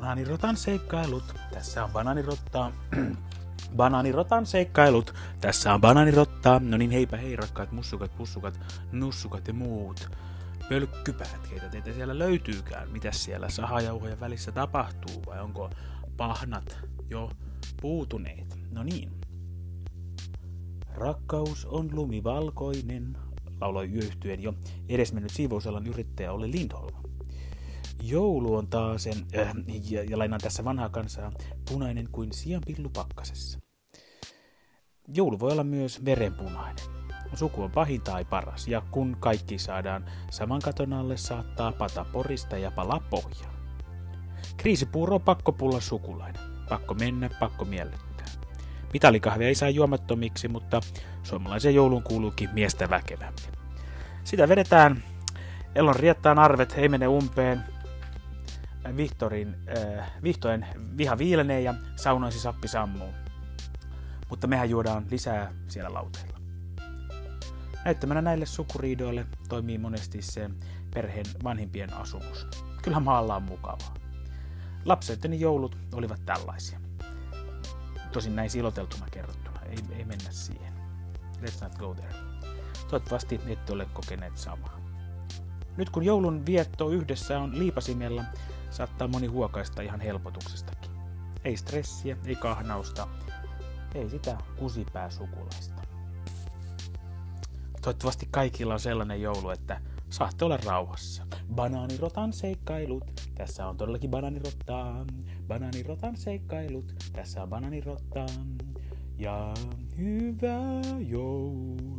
Banaanirotan seikkailut. Tässä on banaanirottaa. Banaanirotan seikkailut. Tässä on banaanirottaa. No niin, heipä hei rakkaat mussukat, pussukat, nussukat ja muut. Pölkkypäät, keitä teitä siellä löytyykään. Mitä siellä sahajauhojen välissä tapahtuu vai onko pahnat jo puutuneet? No niin. Rakkaus on lumivalkoinen, lauloi yöyhtyen jo edesmennyt siivousalan yrittäjä oli Lindholm. Joulu on taas sen, äh, ja, ja lainaan tässä vanhaa kansaa, punainen kuin sianpillu pakkasessa. Joulu voi olla myös verenpunainen. Suku on pahin tai paras, ja kun kaikki saadaan saman katon alle, saattaa pata porista ja palaa pohjaa. Kriisipuuro on pakko pulla sukulainen. Pakko mennä, pakko miellyttää. Mitalikahvia ei saa juomattomiksi, mutta suomalaisen joulun kuuluukin miestä väkevämpi. Sitä vedetään Elon riettaan arvet, ei mene umpeen, Vihtorin, äh, Vihtojen viha viilenee ja saunoisi sappi sammuu. Mutta mehän juodaan lisää siellä lauteilla. Näyttämänä näille sukuriidoille toimii monesti se perheen vanhimpien asumus. Kyllä maalla on mukavaa. Lapseteni joulut olivat tällaisia. Tosin näin siloteltuna kerrottuna. Ei, ei mennä siihen. Let's not go there. Toivottavasti ette ole kokeneet samaa. Nyt kun joulun vietto yhdessä on liipasimella, saattaa moni huokaista ihan helpotuksestakin. Ei stressiä, ei kahnausta, ei sitä kusipää sukulaista. Toivottavasti kaikilla on sellainen joulu, että saatte olla rauhassa. Banaanirotan seikkailut, tässä on todellakin banaanirottaa. Banaanirotan seikkailut, tässä on banaanirottaa. Ja hyvää joulua.